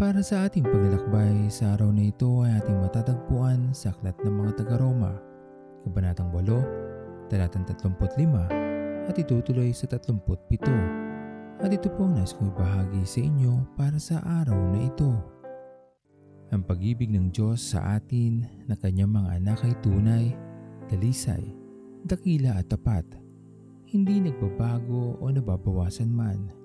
Para sa ating paglalakbay sa araw na ito ay ating matatagpuan sa Aklat ng mga taga-Roma, Kabanatang 8, Talatang 35 at itutuloy sa 37. At ito po ang nais kong ibahagi sa inyo para sa araw na ito. Ang pag-ibig ng Diyos sa atin na kanyang mga anak ay tunay, dalisay, dakila at tapat. Hindi nagbabago o nababawasan man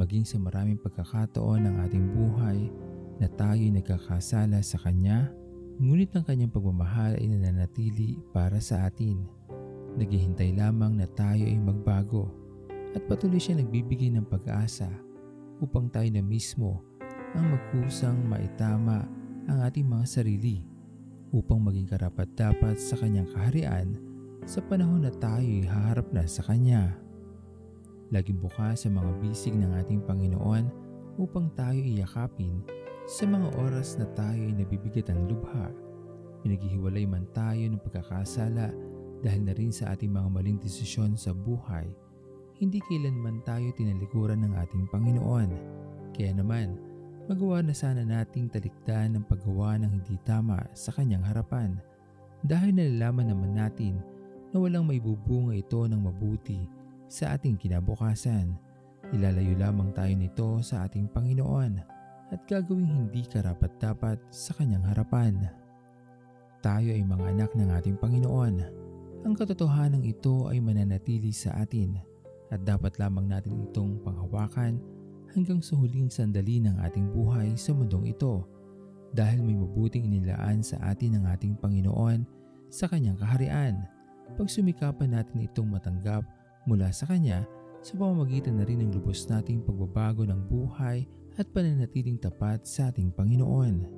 maging sa maraming pagkakataon ng ating buhay na tayo nagkakasala sa Kanya, ngunit ang Kanyang pagmamahal ay nananatili para sa atin. Naghihintay lamang na tayo ay magbago at patuloy siya nagbibigay ng pag-asa upang tayo na mismo ang magkusang maitama ang ating mga sarili upang maging karapat-dapat sa Kanyang kaharian sa panahon na tayo ay haharap na sa Kanya. Laging bukas sa mga bisig ng ating Panginoon upang tayo iyakapin sa mga oras na tayo ay nabibigat ng lubha. Pinaghihiwalay man tayo ng pagkakasala dahil na rin sa ating mga maling desisyon sa buhay, hindi kailanman tayo tinalikuran ng ating Panginoon. Kaya naman, magawa na sana nating talikdan ng paggawa ng hindi tama sa kanyang harapan dahil nalalaman naman natin na walang may bubunga ito ng mabuti sa ating kinabukasan. Ilalayo lamang tayo nito sa ating Panginoon at gagawing hindi karapat-dapat sa kanyang harapan. Tayo ay mga anak ng ating Panginoon. Ang katotohanan ito ay mananatili sa atin at dapat lamang natin itong panghawakan hanggang sa huling sandali ng ating buhay sa mundong ito dahil may mabuting inilaan sa atin ng ating Panginoon sa kanyang kaharian. Pagsumikapan natin itong matanggap mula sa Kanya sa pamamagitan na rin ng lubos nating pagbabago ng buhay at pananatiling tapat sa ating Panginoon.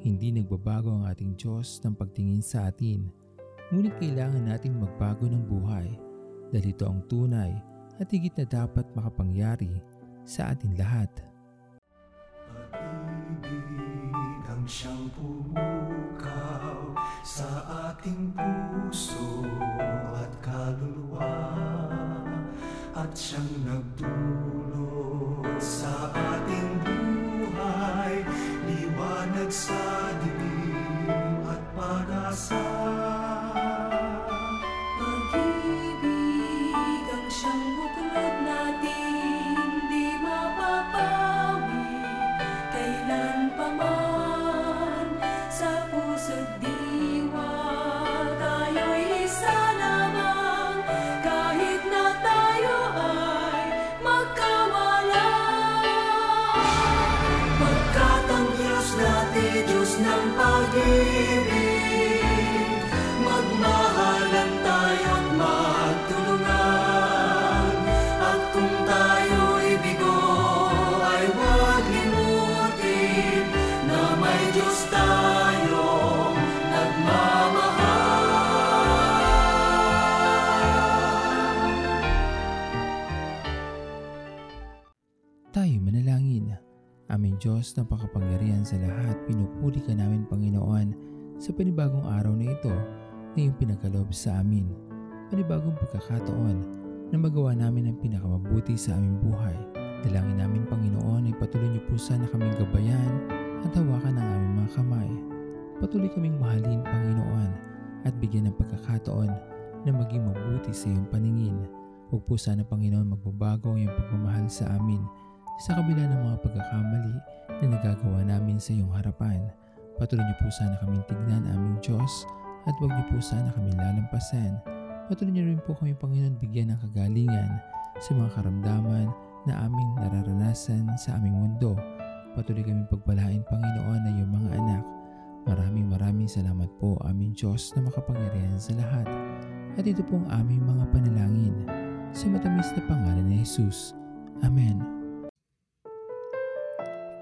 Hindi nagbabago ang ating Diyos ng pagtingin sa atin, ngunit kailangan nating magbago ng buhay dahil ito ang tunay at higit na dapat makapangyari sa atin lahat. Pag-ibig ang siyang pumukaw sa ating puso at kaluluwa at siyang nagdulot Tayo manalangin. Aming Diyos na pakapangyarihan sa lahat, pinupuri ka namin Panginoon sa panibagong araw na ito na iyong pinagkaloob sa amin. Panibagong pagkakataon na magawa namin ang pinakamabuti sa aming buhay. Dalangin namin Panginoon ay patuloy niyo po sana kaming gabayan at hawakan ang aming mga kamay. Patuloy kaming mahalin Panginoon at bigyan ng pagkakataon na maging mabuti sa iyong paningin. Huwag po sana Panginoon magbabago ang iyong pagmamahal sa amin sa kabila ng mga pagkakamali na nagagawa namin sa iyong harapan. Patuloy niyo po sana kaming tignan aming Diyos at huwag niyo po sana kaming lalampasan. Patuloy niyo rin po kami Panginoon bigyan ng kagalingan sa mga karamdaman na aming nararanasan sa aming mundo. Patuloy kaming pagpalain Panginoon na iyong mga anak. Maraming maraming salamat po aming Diyos na makapangyarihan sa lahat. At ito po ang aming mga panalangin sa matamis na pangalan ni Jesus. Amen.